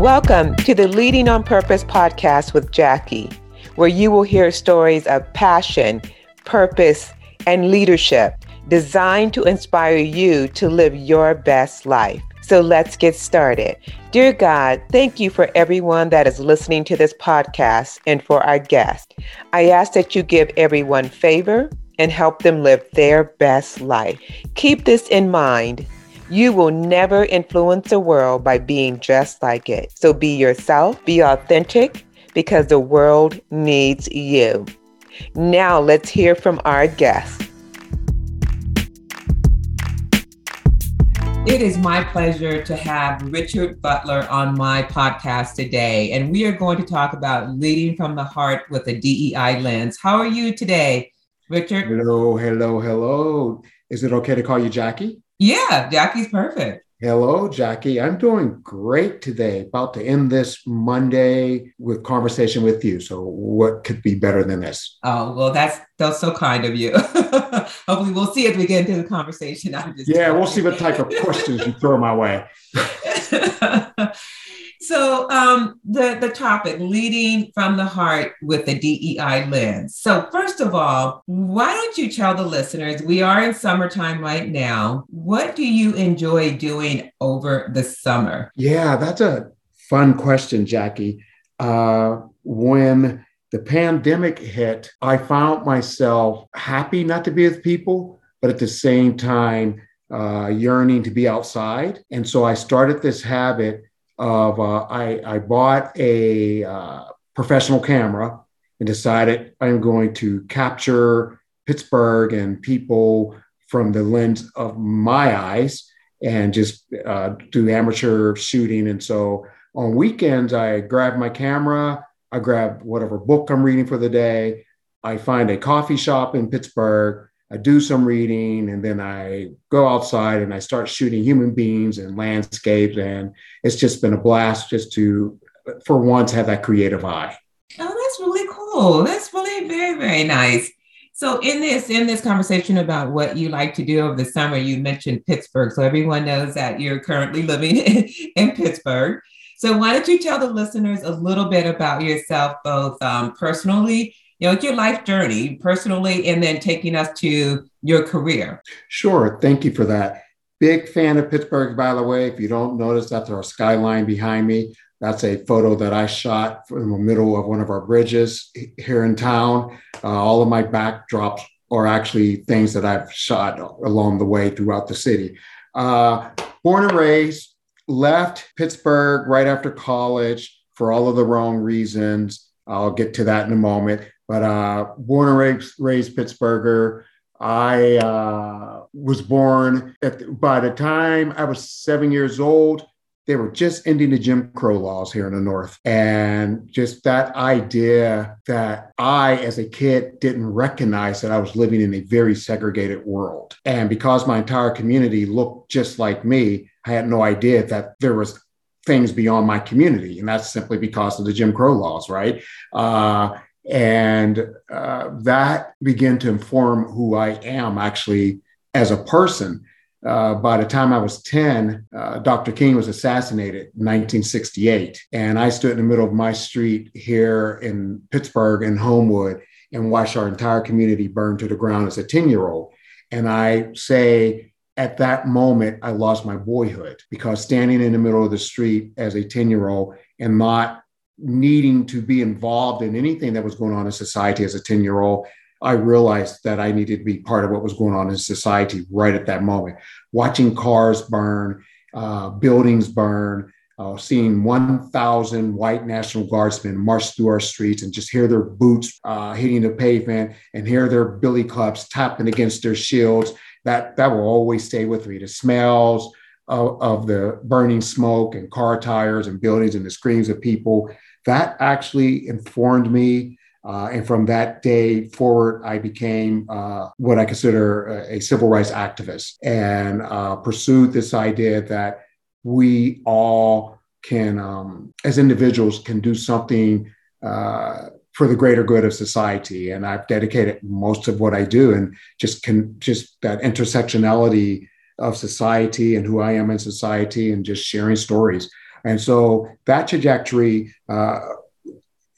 Welcome to the Leading on Purpose podcast with Jackie, where you will hear stories of passion, purpose, and leadership designed to inspire you to live your best life. So let's get started. Dear God, thank you for everyone that is listening to this podcast and for our guest. I ask that you give everyone favor and help them live their best life. Keep this in mind you will never influence the world by being just like it. So be yourself, be authentic, because the world needs you. Now let's hear from our guest. It is my pleasure to have Richard Butler on my podcast today, and we are going to talk about leading from the heart with a DEI lens. How are you today, Richard? Hello, hello, hello. Is it okay to call you Jackie? Yeah, Jackie's perfect. Hello, Jackie. I'm doing great today. About to end this Monday with conversation with you. So, what could be better than this? Oh, well, that's that's so kind of you. Hopefully, we'll see as we get into the conversation. yeah, we'll see what type of questions you throw my way. So um, the the topic leading from the heart with the DEI lens. So first of all, why don't you tell the listeners we are in summertime right now? What do you enjoy doing over the summer? Yeah, that's a fun question, Jackie. Uh, when the pandemic hit, I found myself happy not to be with people, but at the same time uh, yearning to be outside. And so I started this habit of uh, I, I bought a uh, professional camera and decided I'm going to capture Pittsburgh and people from the lens of my eyes and just uh, do amateur shooting. And so on weekends, I grab my camera, I grab whatever book I'm reading for the day, I find a coffee shop in Pittsburgh, I do some reading and then I go outside and I start shooting human beings and landscapes. And it's just been a blast just to, for once, have that creative eye. Oh, that's really cool. That's really very, very nice. So in this in this conversation about what you like to do over the summer, you mentioned Pittsburgh. So everyone knows that you're currently living in Pittsburgh. So why don't you tell the listeners a little bit about yourself, both um, personally you know, your life journey personally, and then taking us to your career. Sure. Thank you for that. Big fan of Pittsburgh, by the way. If you don't notice, that's our skyline behind me. That's a photo that I shot in the middle of one of our bridges here in town. Uh, all of my backdrops are actually things that I've shot along the way throughout the city. Uh, born and raised, left Pittsburgh right after college for all of the wrong reasons. I'll get to that in a moment. But uh, born and raised, raised Pittsburgher. I uh, was born the, by the time I was seven years old. They were just ending the Jim Crow laws here in the North. And just that idea that I, as a kid, didn't recognize that I was living in a very segregated world. And because my entire community looked just like me, I had no idea that there was things beyond my community. And that's simply because of the Jim Crow laws, right? Uh, and uh, that began to inform who I am actually as a person. Uh, by the time I was 10, uh, Dr. King was assassinated in 1968. And I stood in the middle of my street here in Pittsburgh and Homewood and watched our entire community burn to the ground as a 10 year old. And I say, at that moment, I lost my boyhood because standing in the middle of the street as a 10 year old and not needing to be involved in anything that was going on in society as a 10 year old, I realized that I needed to be part of what was going on in society right at that moment. Watching cars burn, uh, buildings burn, uh, seeing 1,000 white National Guardsmen march through our streets and just hear their boots uh, hitting the pavement and hear their billy clubs tapping against their shields. That, that will always stay with me. The smells of, of the burning smoke and car tires and buildings and the screams of people that actually informed me. Uh, and from that day forward, I became uh, what I consider a, a, civil rights activist and uh, pursued this idea that we all can, um, as individuals, can do something uh, for the greater good of society. And I've dedicated most of what I do and just can just that intersectionality of society and who I am in society and just sharing stories. And so that trajectory, uh,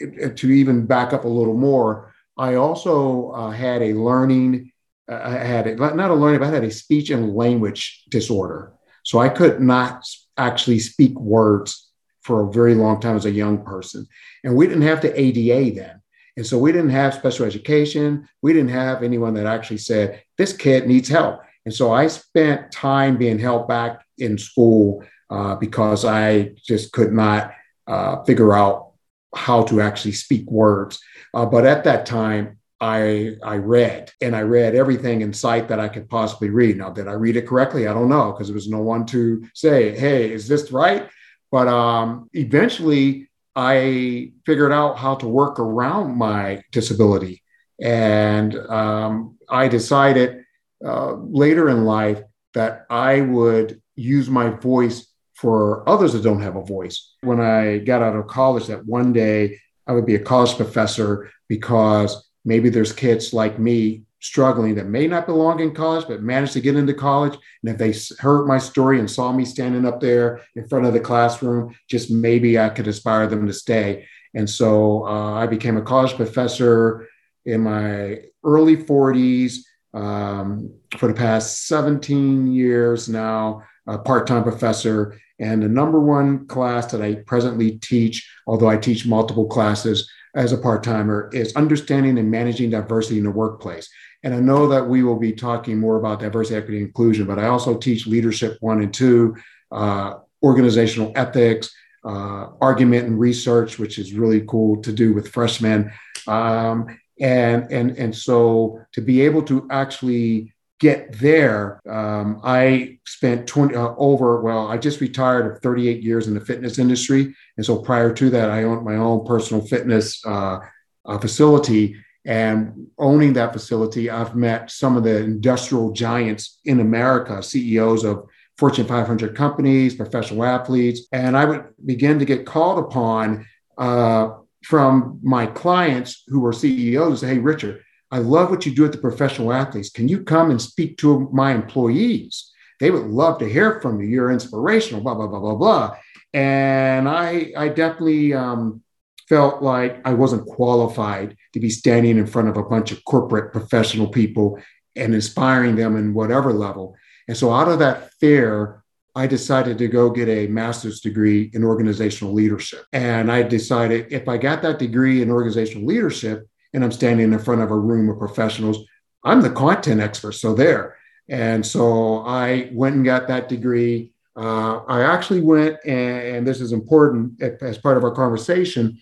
to even back up a little more, I also uh, had a learning, uh, I had a, not a learning, but I had a speech and language disorder. So I could not actually speak words for a very long time as a young person. And we didn't have the ADA then. And so we didn't have special education. We didn't have anyone that actually said, this kid needs help. And so I spent time being held back in school uh, because I just could not uh, figure out how to actually speak words. Uh, but at that time, I, I read and I read everything in sight that I could possibly read. Now, did I read it correctly? I don't know because there was no one to say, hey, is this right? But um, eventually, I figured out how to work around my disability. And um, I decided uh, later in life that I would use my voice for others that don't have a voice. When I got out of college, that one day I would be a college professor because maybe there's kids like me struggling that may not belong in college, but managed to get into college. And if they heard my story and saw me standing up there in front of the classroom, just maybe I could inspire them to stay. And so uh, I became a college professor in my early 40s um, for the past 17 years now, a part time professor. And the number one class that I presently teach, although I teach multiple classes as a part timer, is understanding and managing diversity in the workplace. And I know that we will be talking more about diversity, equity, inclusion, but I also teach leadership one and two, uh, organizational ethics, uh, argument and research, which is really cool to do with freshmen. Um, and, and, and so to be able to actually get there, um, I spent 20 uh, over, well, I just retired of 38 years in the fitness industry. And so prior to that, I owned my own personal fitness uh, uh facility. And owning that facility, I've met some of the industrial giants in America, CEOs of Fortune 500 companies, professional athletes. And I would begin to get called upon uh, from my clients who were CEOs say, Hey, Richard, I love what you do with the professional athletes. Can you come and speak to my employees? They would love to hear from you. You're inspirational, blah, blah, blah, blah, blah. And I, I definitely um, felt like I wasn't qualified to be standing in front of a bunch of corporate professional people and inspiring them in whatever level. And so, out of that fear, I decided to go get a master's degree in organizational leadership. And I decided if I got that degree in organizational leadership and I'm standing in front of a room of professionals, I'm the content expert. So, there. And so I went and got that degree. Uh, I actually went, and, and this is important as part of our conversation.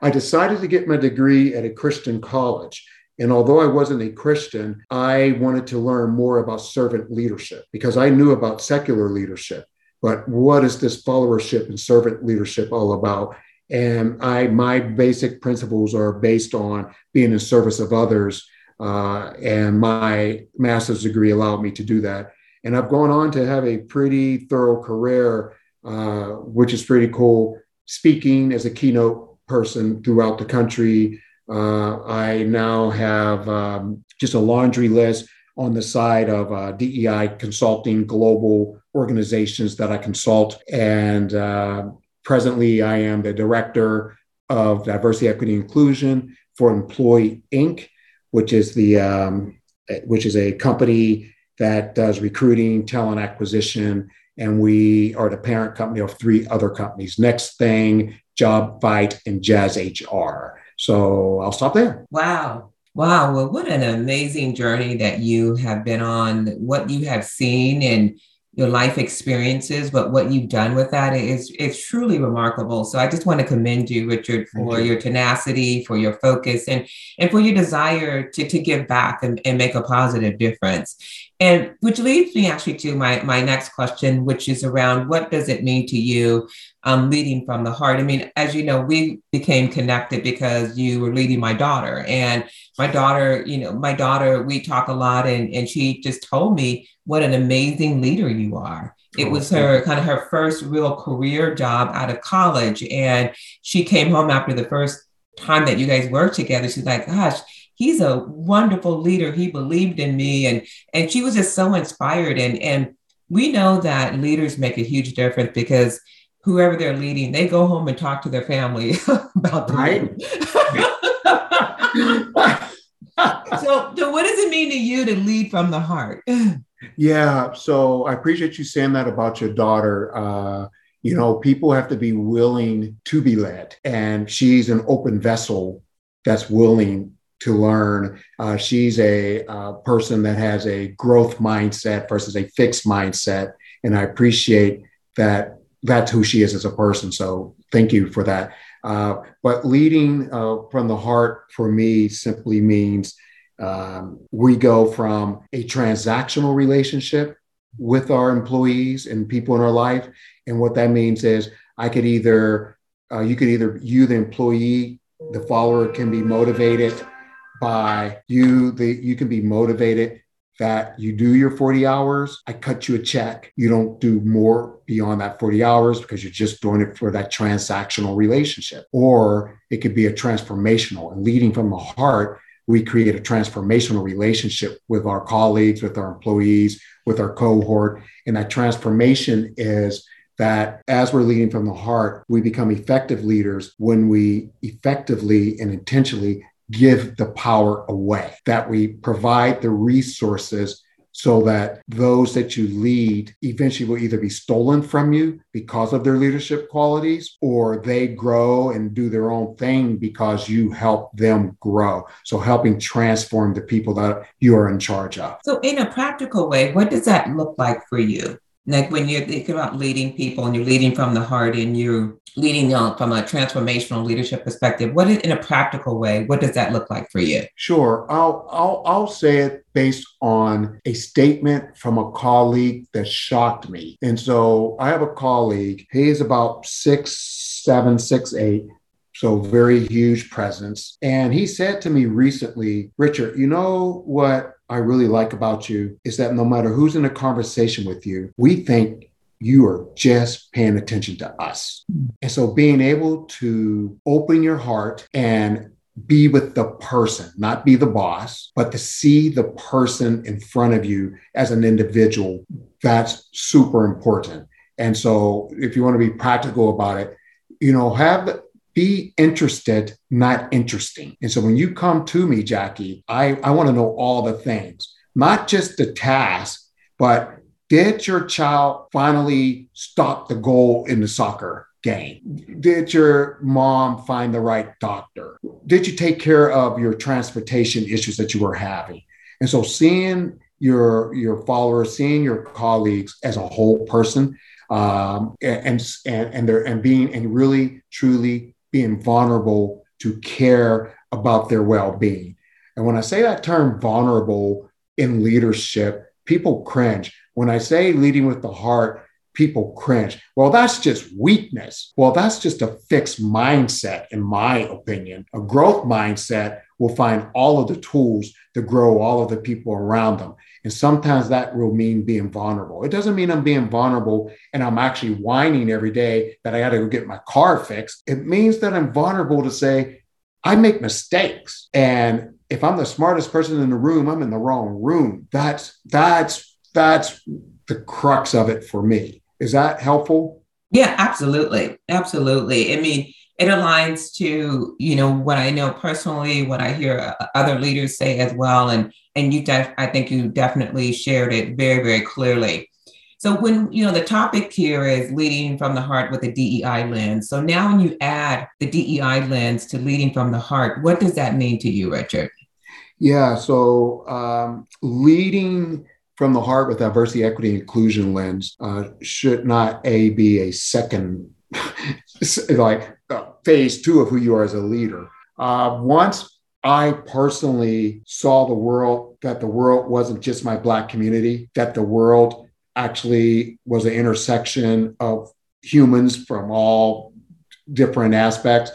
I decided to get my degree at a Christian college. And although I wasn't a Christian, I wanted to learn more about servant leadership because I knew about secular leadership. But what is this followership and servant leadership all about? And I, my basic principles are based on being in service of others. Uh, and my master's degree allowed me to do that. And I've gone on to have a pretty thorough career, uh, which is pretty cool, speaking as a keynote person throughout the country. Uh, I now have um, just a laundry list on the side of uh, DEI consulting global organizations that I consult. And uh, presently, I am the director of diversity, equity, inclusion for Employ Inc., which is the um, which is a company that does recruiting, talent acquisition, and we are the parent company of three other companies. Next thing Jobvite and Jazz HR. So I'll stop there. Wow. Wow. Well, what an amazing journey that you have been on, what you have seen and your life experiences, but what you've done with that is it's truly remarkable. So I just want to commend you, Richard, for you. your tenacity, for your focus, and and for your desire to, to give back and, and make a positive difference. And which leads me actually to my my next question, which is around what does it mean to you um, leading from the heart? I mean, as you know, we became connected because you were leading my daughter, and my daughter, you know, my daughter, we talk a lot, and and she just told me what an amazing leader you are. It was her kind of her first real career job out of college. And she came home after the first time that you guys worked together. She's like, gosh, he's a wonderful leader. He believed in me. And and she was just so inspired. And and we know that leaders make a huge difference because whoever they're leading, they go home and talk to their family about the right. so, so what does it mean to you to lead from the heart? yeah, so I appreciate you saying that about your daughter. Uh, you know, people have to be willing to be led, and she's an open vessel that's willing to learn. Uh, she's a uh, person that has a growth mindset versus a fixed mindset, and I appreciate that. That's who she is as a person. So thank you for that. Uh, but leading uh, from the heart for me simply means um, we go from a transactional relationship with our employees and people in our life. And what that means is I could either, uh, you could either, you, the employee, the follower can be motivated by you, the, you can be motivated that you do your 40 hours, I cut you a check. You don't do more beyond that 40 hours because you're just doing it for that transactional relationship. Or it could be a transformational and leading from the heart. We create a transformational relationship with our colleagues, with our employees, with our cohort. And that transformation is that as we're leading from the heart, we become effective leaders when we effectively and intentionally give the power away, that we provide the resources so that those that you lead eventually will either be stolen from you because of their leadership qualities or they grow and do their own thing because you help them grow. So, helping transform the people that you are in charge of. So, in a practical way, what does that look like for you? Like when you're thinking about leading people and you're leading from the heart and you're leading from a transformational leadership perspective what is in a practical way what does that look like for you? Sure. I'll i'll, I'll say it based on a statement from a colleague that shocked me. And so i have a colleague he's about six seven six eight so very huge presence. And he said to me recently richard you know what I really like about you is that no matter who's in a conversation with you, we think you are just paying attention to us. And so being able to open your heart and be with the person, not be the boss, but to see the person in front of you as an individual, that's super important. And so if you want to be practical about it, you know, have be interested, not interesting. And so when you come to me, Jackie, I, I want to know all the things, not just the task, but did your child finally stop the goal in the soccer game? Did your mom find the right doctor? Did you take care of your transportation issues that you were having? And so seeing your your followers, seeing your colleagues as a whole person, um, and and and and being and really truly being vulnerable to care about their well-being. And when I say that term vulnerable in leadership, people cringe. When I say leading with the heart, people cringe. Well, that's just weakness. Well, that's just a fixed mindset, in my opinion. A growth mindset will find all of the tools to grow all of the people around them. And sometimes that will mean being vulnerable. It doesn't mean I'm being vulnerable and I'm actually whining every day that I got to go get my car fixed. It means that I'm vulnerable to say, I make mistakes. And if I'm the smartest person in the room, I'm in the wrong room. That's that's that's the crux of it for me. Is that helpful? Yeah, absolutely. Absolutely. I mean, it aligns to you know what i know personally what i hear uh, other leaders say as well and and you def- i think you definitely shared it very very clearly. So when you know the topic here is leading from the heart with a dei lens. So now when you add the dei lens to leading from the heart what does that mean to you richard? Yeah so um, leading from the heart with diversity equity inclusion lens uh, should not a be a second like phase two of who you are as a leader. Uh, once I personally saw the world that the world wasn't just my Black community, that the world actually was an intersection of humans from all different aspects.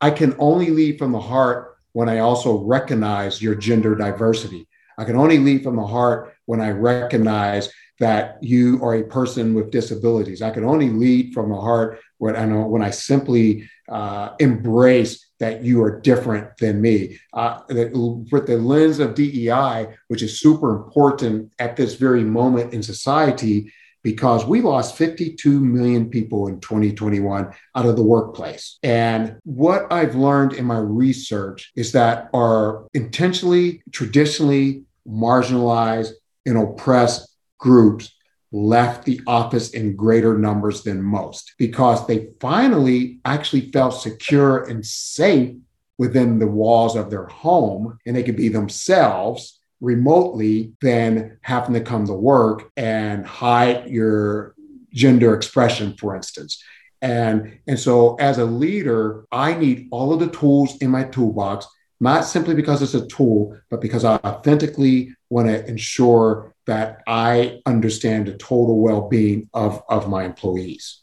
I can only lead from the heart when I also recognize your gender diversity. I can only lead from the heart when I recognize that you are a person with disabilities. I can only lead from the heart when I know when I simply uh, embrace that you are different than me. Uh, with the lens of DEI, which is super important at this very moment in society, because we lost 52 million people in 2021 out of the workplace. And what I've learned in my research is that our intentionally, traditionally marginalized and oppressed groups left the office in greater numbers than most because they finally actually felt secure and safe within the walls of their home and they could be themselves remotely than having to come to work and hide your gender expression, for instance. And, and so as a leader, I need all of the tools in my toolbox, not simply because it's a tool, but because I authentically want to ensure that I understand the total well-being of, of my employees.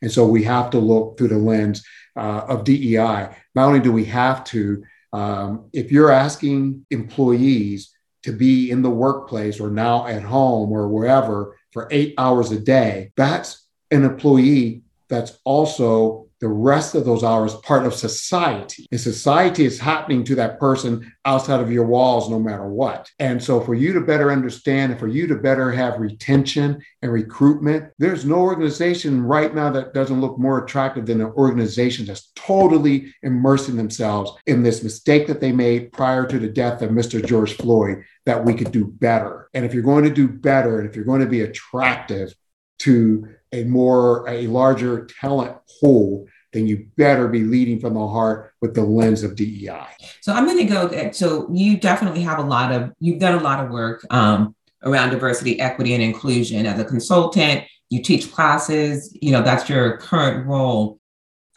And so we have to look through the lens uh, of DEI. Not only do we have to, um, if you're asking employees to be in the workplace or now at home or wherever for eight hours a day, that's an employee that's also the rest of those hours part of society. And society is happening to that person outside of your walls, no matter what. And so, for you to better understand and for you to better have retention and recruitment, there's no organization right now that doesn't look more attractive than an organization that's totally immersing themselves in this mistake that they made prior to the death of Mr. George Floyd that we could do better. And if you're going to do better and if you're going to be attractive to a more a larger talent pool then you better be leading from the heart with the lens of DEI. So I'm going to go. So you definitely have a lot of you've done a lot of work um, around diversity, equity, and inclusion as a consultant. You teach classes. You know that's your current role.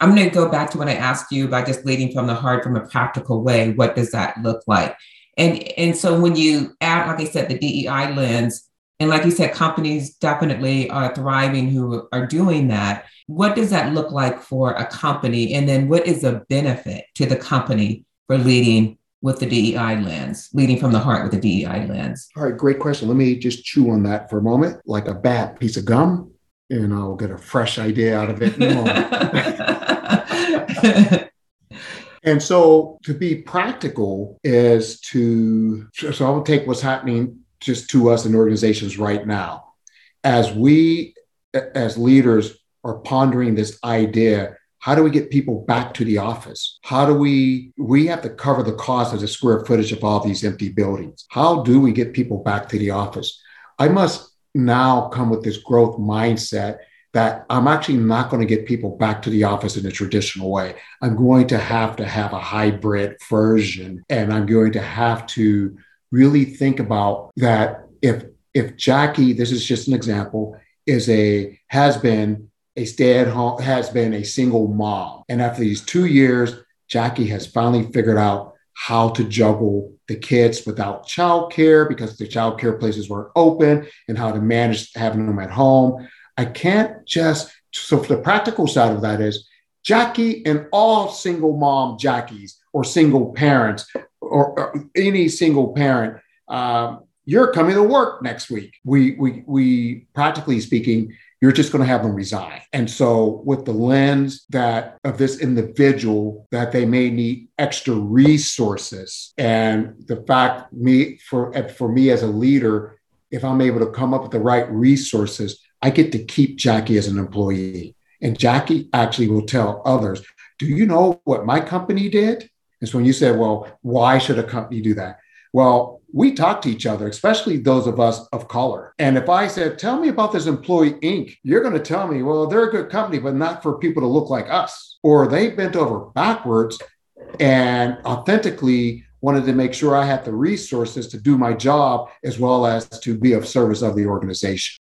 I'm going to go back to what I asked you about just leading from the heart from a practical way. What does that look like? And and so when you add, like I said, the DEI lens, and like you said, companies definitely are thriving who are doing that. What does that look like for a company? And then what is the benefit to the company for leading with the DEI lens, leading from the heart with the DEI lens? All right, great question. Let me just chew on that for a moment, like a bad piece of gum, and I'll get a fresh idea out of it in a moment. and so to be practical is to, so I'll take what's happening just to us in organizations right now. As we, as leaders, are pondering this idea how do we get people back to the office? How do we we have to cover the cost of the square footage of all these empty buildings. How do we get people back to the office? I must now come with this growth mindset that i'm actually not going to get people back to the office in a traditional way. I'm going to have to have a hybrid version and i'm going to have to really think about that if if Jackie, this is just an example, is a has been a stay at home, has been a single mom. And after these two years, Jackie has finally figured out how to juggle the kids without childcare because the childcare places weren't open and how to manage having them at home. I can't just, so for the practical side of that is Jackie and all single mom Jackies or single parents or, or any single parent, um, you're coming to work next week. We, we, we practically speaking, you're just going to have them resign. And so, with the lens that of this individual that they may need extra resources, and the fact me for for me as a leader, if I'm able to come up with the right resources, I get to keep Jackie as an employee. And Jackie actually will tell others, "Do you know what my company did?" So when you said, "Well, why should a company do that?" Well, we talk to each other, especially those of us of color. And if I said, Tell me about this Employ Inc., you're going to tell me, Well, they're a good company, but not for people to look like us. Or they bent over backwards and authentically wanted to make sure I had the resources to do my job as well as to be of service of the organization.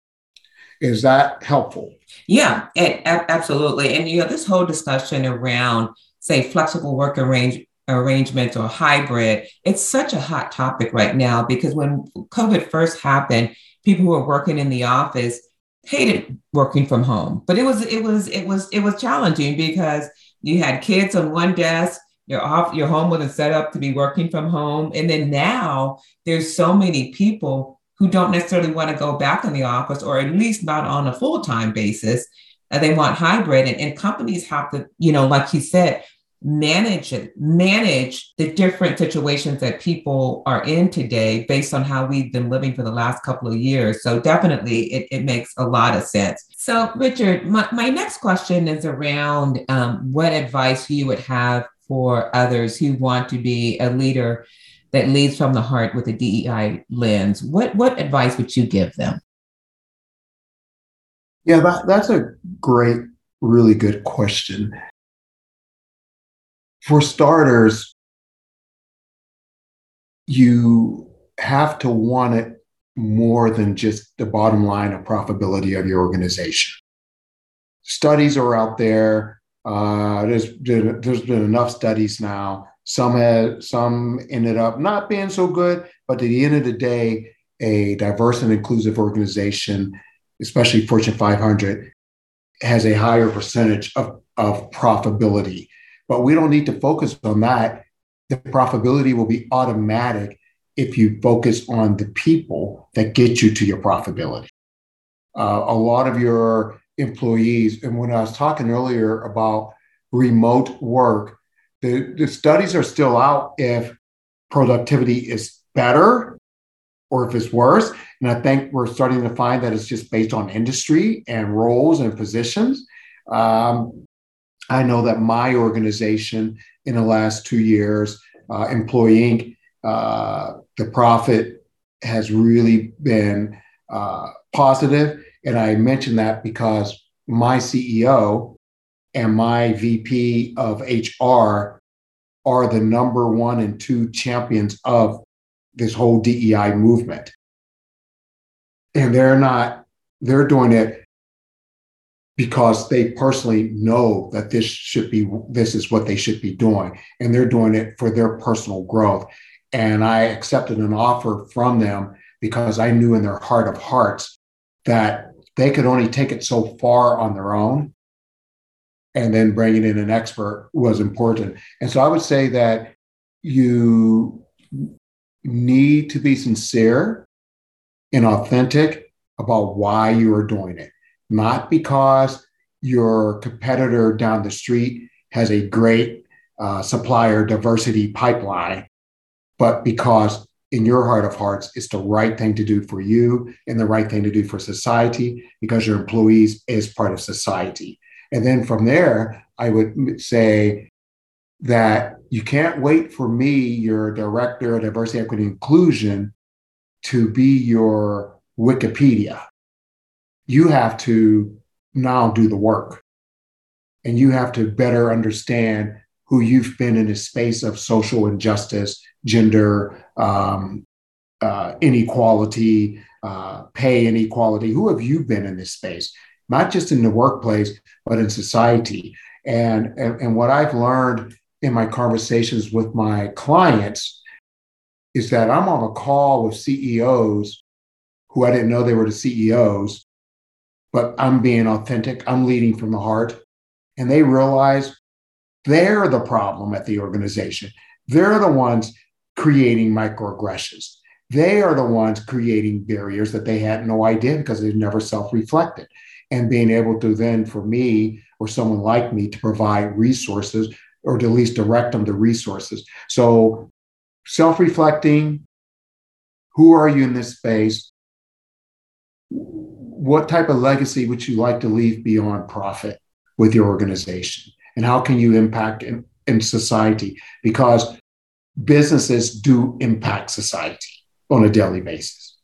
Is that helpful? Yeah, it, absolutely. And you know, this whole discussion around, say, flexible work arrange, arrangement or hybrid, it's such a hot topic right now because when COVID first happened, people who were working in the office hated working from home. But it was it was it was it was challenging because you had kids on one desk, your off your home wasn't set up to be working from home. And then now there's so many people who don't necessarily want to go back in the office or at least not on a full-time basis. And they want hybrid and, and companies have to, you know, like you said, manage it, manage the different situations that people are in today based on how we've been living for the last couple of years. So definitely it, it makes a lot of sense. So Richard, my, my next question is around um, what advice you would have for others who want to be a leader that leads from the heart with a DEI lens. What, what advice would you give them? Yeah, that, that's a great, really good question. For starters, you have to want it more than just the bottom line of profitability of your organization. Studies are out there. Uh, there's, there's been enough studies now. Some had some ended up not being so good, but at the end of the day, a diverse and inclusive organization especially Fortune 500, has a higher percentage of, of profitability. But we don't need to focus on that. The profitability will be automatic if you focus on the people that get you to your profitability. Uh, a lot of your employees, and when I was talking earlier about remote work, the, the studies are still out if productivity is better or if it's worse. And I think we're starting to find that it's just based on industry and roles and positions. Um, I know that my organization in the last two years, uh, Employ Inc., uh, the profit has really been uh, positive. And I mention that because my CEO and my VP of HR are the number one and two champions of this whole DEI movement. And they're not, they're doing it because they personally know that this should be, this is what they should be doing. And they're doing it for their personal growth. And I accepted an offer from them because I knew in their heart of hearts that they could only take it so far on their own. And then bringing in an expert was important. And so I would say that you need to be sincere and authentic about why you are doing it, not because your competitor down the street has a great uh, supplier diversity pipeline, but because in your heart of hearts, it's the right thing to do for you and the right thing to do for society because your employees is part of society. And then from there, I would say that you can't wait for me, your director of diversity, equity, inclusion, to be your Wikipedia. You have to now do the work. And you have to better understand who you've been in a space of social injustice, gender um, uh, inequality, uh, pay inequality. Who have you been in this space? Not just in the workplace, but in society. And, and, and what I've learned in my conversations with my clients is that I'm on a call with CEOs who I didn't know they were the CEOs, but I'm being authentic, I'm leading from the heart. And they realize they're the problem at the organization. They're the ones creating microaggressions. They are the ones creating barriers that they had no idea because they've never self reflected. And being able to then, for me or someone like me, to provide resources or to at least direct them to resources. So, self reflecting who are you in this space? What type of legacy would you like to leave beyond profit with your organization? And how can you impact in, in society? Because businesses do impact society on a daily basis.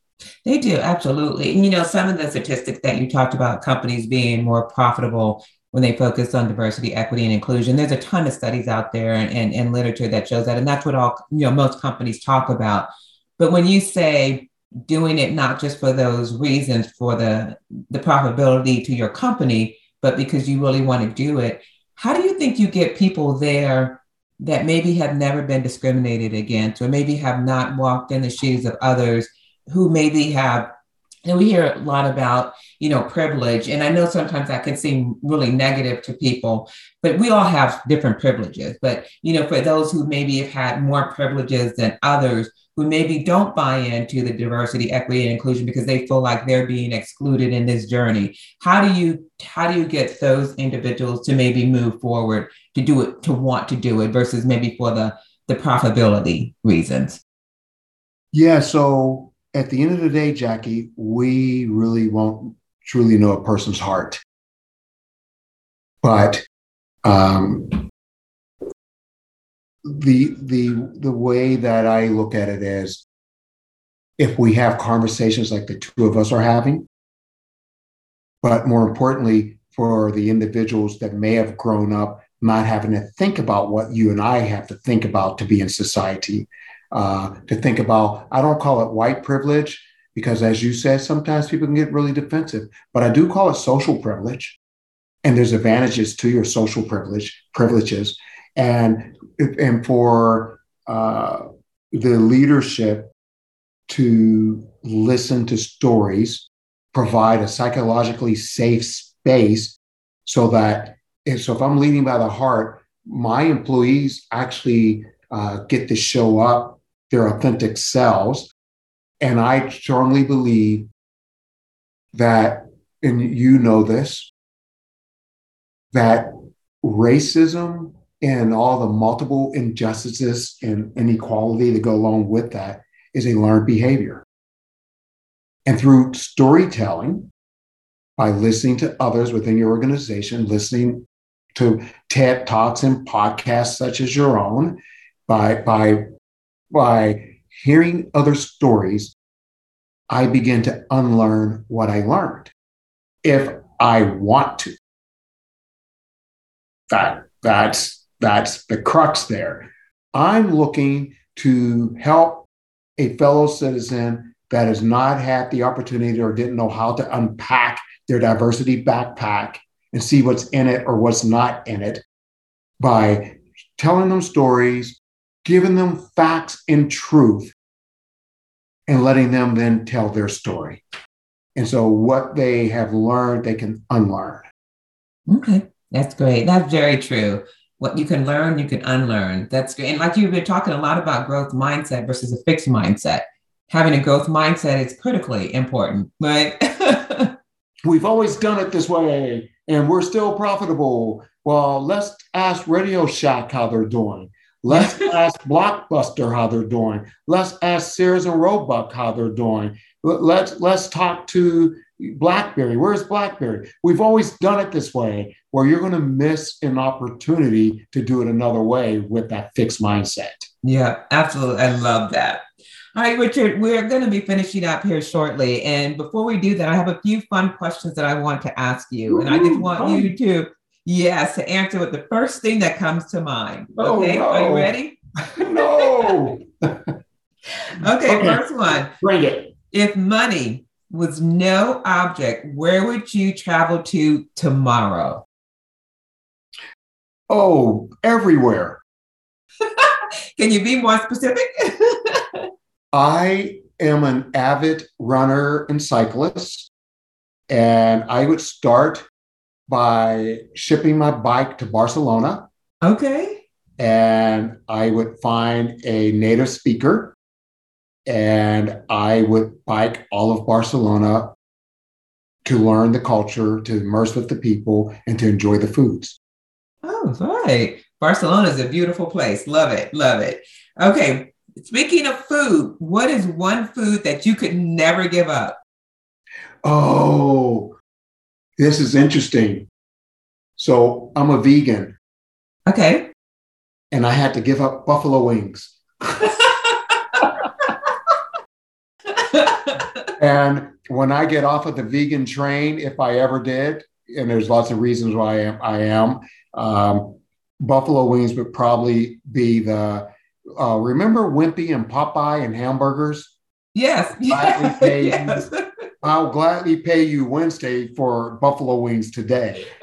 They do, absolutely. And you know, some of the statistics that you talked about, companies being more profitable when they focus on diversity, equity, and inclusion. There's a ton of studies out there and, and, and literature that shows that. And that's what all, you know, most companies talk about. But when you say doing it not just for those reasons for the, the profitability to your company, but because you really want to do it, how do you think you get people there that maybe have never been discriminated against or maybe have not walked in the shoes of others who maybe have and we hear a lot about you know privilege and i know sometimes that can seem really negative to people but we all have different privileges. But you know for those who maybe have had more privileges than others who maybe don't buy into the diversity equity and inclusion because they feel like they're being excluded in this journey how do you how do you get those individuals to maybe move forward to do it to want to do it versus maybe for the the profitability reasons? Yeah so at the end of the day, Jackie, we really won't truly know a person's heart. But um, the the the way that I look at it is, if we have conversations like the two of us are having, but more importantly, for the individuals that may have grown up not having to think about what you and I have to think about to be in society, uh, to think about. I don't call it white privilege because, as you said, sometimes people can get really defensive, but I do call it social privilege. And there's advantages to your social privilege privileges, and and for uh, the leadership to listen to stories, provide a psychologically safe space, so that if, so if I'm leading by the heart, my employees actually uh, get to show up their authentic selves. And I strongly believe that, and you know this, that racism and all the multiple injustices and inequality that go along with that is a learned behavior. And through storytelling, by listening to others within your organization, listening to TED Talks and podcasts such as your own, by, by by hearing other stories, I begin to unlearn what I learned if I want to. That, that's, that's the crux there. I'm looking to help a fellow citizen that has not had the opportunity or didn't know how to unpack their diversity backpack and see what's in it or what's not in it by telling them stories, giving them facts and truth, and letting them then tell their story. And so, what they have learned, they can unlearn. Okay, that's great. That's very true. What you can learn, you can unlearn. That's great. And like you've been talking a lot about growth mindset versus a fixed mindset. Having a growth mindset is critically important, right? We've always done it this way, and we're still profitable. Well, let's ask Radio Shack how they're doing. Let's ask Blockbuster how they're doing. Let's ask Sears and Roebuck how they're doing. Let's let's talk to BlackBerry. Where's BlackBerry? We've always done it this way, where you're going to miss an opportunity to do it another way with that fixed mindset. Yeah, absolutely. I love that. All right, Richard, we're going to be finishing up here shortly. And before we do that, I have a few fun questions that I want to ask you. And I just want you to Yes, to answer with the first thing that comes to mind. Oh, okay, no. are you ready? no. okay, okay, first one. Bring it. If money was no object, where would you travel to tomorrow? Oh, everywhere. Can you be more specific? I am an avid runner and cyclist, and I would start by shipping my bike to Barcelona. Okay. And I would find a native speaker and I would bike all of Barcelona to learn the culture, to immerse with the people, and to enjoy the foods. Oh, right. Barcelona is a beautiful place. Love it. Love it. Okay. Speaking of food, what is one food that you could never give up? Oh, this is interesting. So I'm a vegan. Okay. And I had to give up buffalo wings. and when I get off of the vegan train, if I ever did, and there's lots of reasons why I am, I am um, buffalo wings would probably be the. Uh, remember Wimpy and Popeye and hamburgers? Yes. yes. I'll gladly pay you Wednesday for buffalo wings today.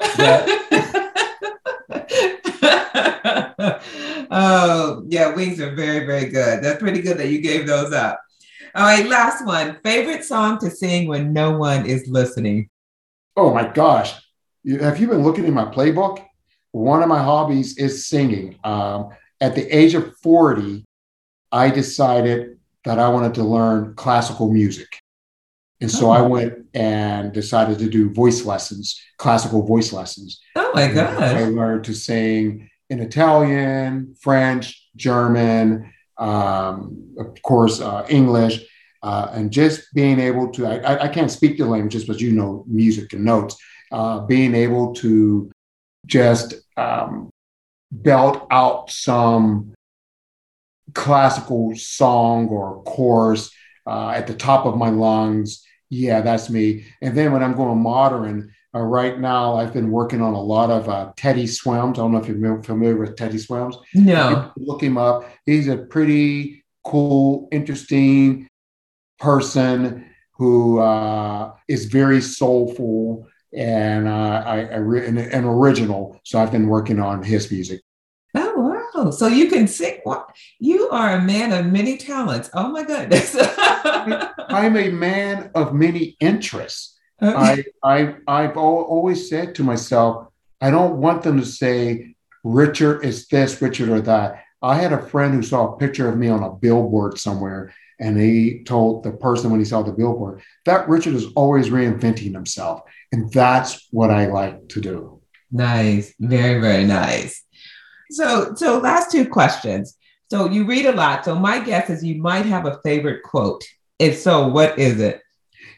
oh, yeah, wings are very, very good. That's pretty good that you gave those up. All right, last one. Favorite song to sing when no one is listening? Oh my gosh. have you been looking in my playbook? One of my hobbies is singing. Um, at the age of 40, I decided that I wanted to learn classical music. And so oh. I went and decided to do voice lessons, classical voice lessons. Oh my gosh. I learned to sing in Italian, French, German, um, of course, uh, English, uh, and just being able to, I, I, can't speak the languages, but you know music and notes, uh, being able to just um, belt out some classical song or chorus uh, at the top of my lungs. Yeah, that's me. And then when I'm going modern, uh, right now I've been working on a lot of uh, Teddy Swims. I don't know if you're familiar with Teddy Swims. No. Look him up. He's a pretty cool, interesting person who uh, is very soulful and uh, I, I re- an, an original. So I've been working on his music. Oh! So you can sing. You are a man of many talents. Oh my goodness! I'm a man of many interests. I, I, I've always said to myself, I don't want them to say Richard is this, Richard or that. I had a friend who saw a picture of me on a billboard somewhere, and he told the person when he saw the billboard that Richard is always reinventing himself, and that's what I like to do. Nice, very very nice. So, so last two questions. So you read a lot. So my guess is you might have a favorite quote. If so, what is it?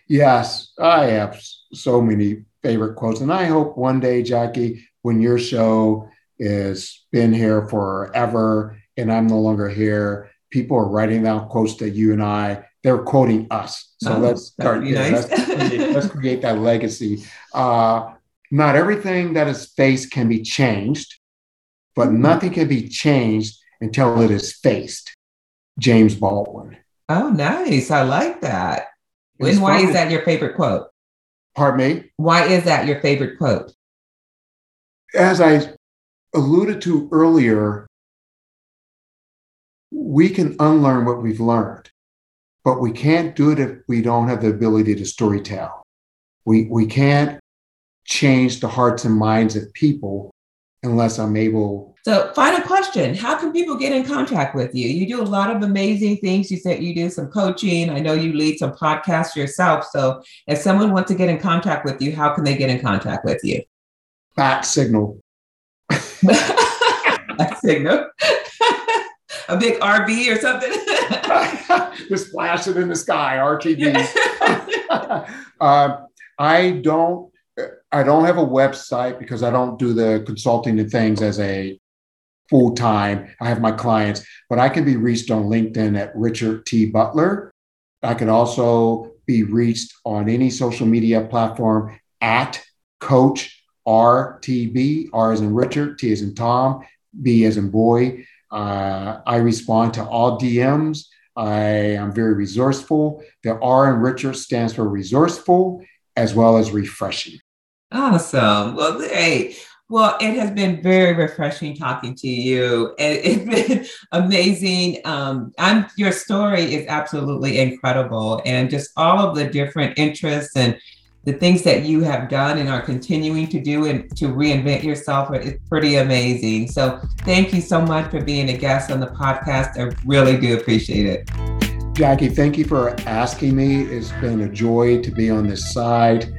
Yes, I have so many favorite quotes, and I hope one day, Jackie, when your show is been here forever and I'm no longer here, people are writing down quotes that you and I they're quoting us. So oh, let's start. Yeah, nice. let's, create, let's, create, that legacy. Uh, not everything that is faced can be changed, but nothing can be changed until it is faced. James Baldwin. Oh, nice. I like that. And why is that your favorite quote? Pardon me? Why is that your favorite quote? As I alluded to earlier, we can unlearn what we've learned, but we can't do it if we don't have the ability to storytell. We, we can't change the hearts and minds of people unless I'm able. So, final question How can people get in contact with you? You do a lot of amazing things. You said you do some coaching. I know you lead some podcasts yourself. So, if someone wants to get in contact with you, how can they get in contact with you? Bat signal. Bat signal. a big RV or something. Just flash it in the sky, RTB. uh, I don't I don't have a website because I don't do the consulting and things as a full time. I have my clients, but I can be reached on LinkedIn at Richard T. Butler. I can also be reached on any social media platform at Coach RTB. R as in Richard, T as in Tom, B as in boy. Uh, I respond to all DMs. I am very resourceful. The R in Richard stands for resourceful as well as refreshing. Awesome. Well, hey, well, it has been very refreshing talking to you. It, has been amazing. Um, I'm, your story is absolutely incredible, and just all of the different interests and the things that you have done and are continuing to do and to reinvent yourself is pretty amazing. So, thank you so much for being a guest on the podcast. I really do appreciate it. Jackie, thank you for asking me. It's been a joy to be on this side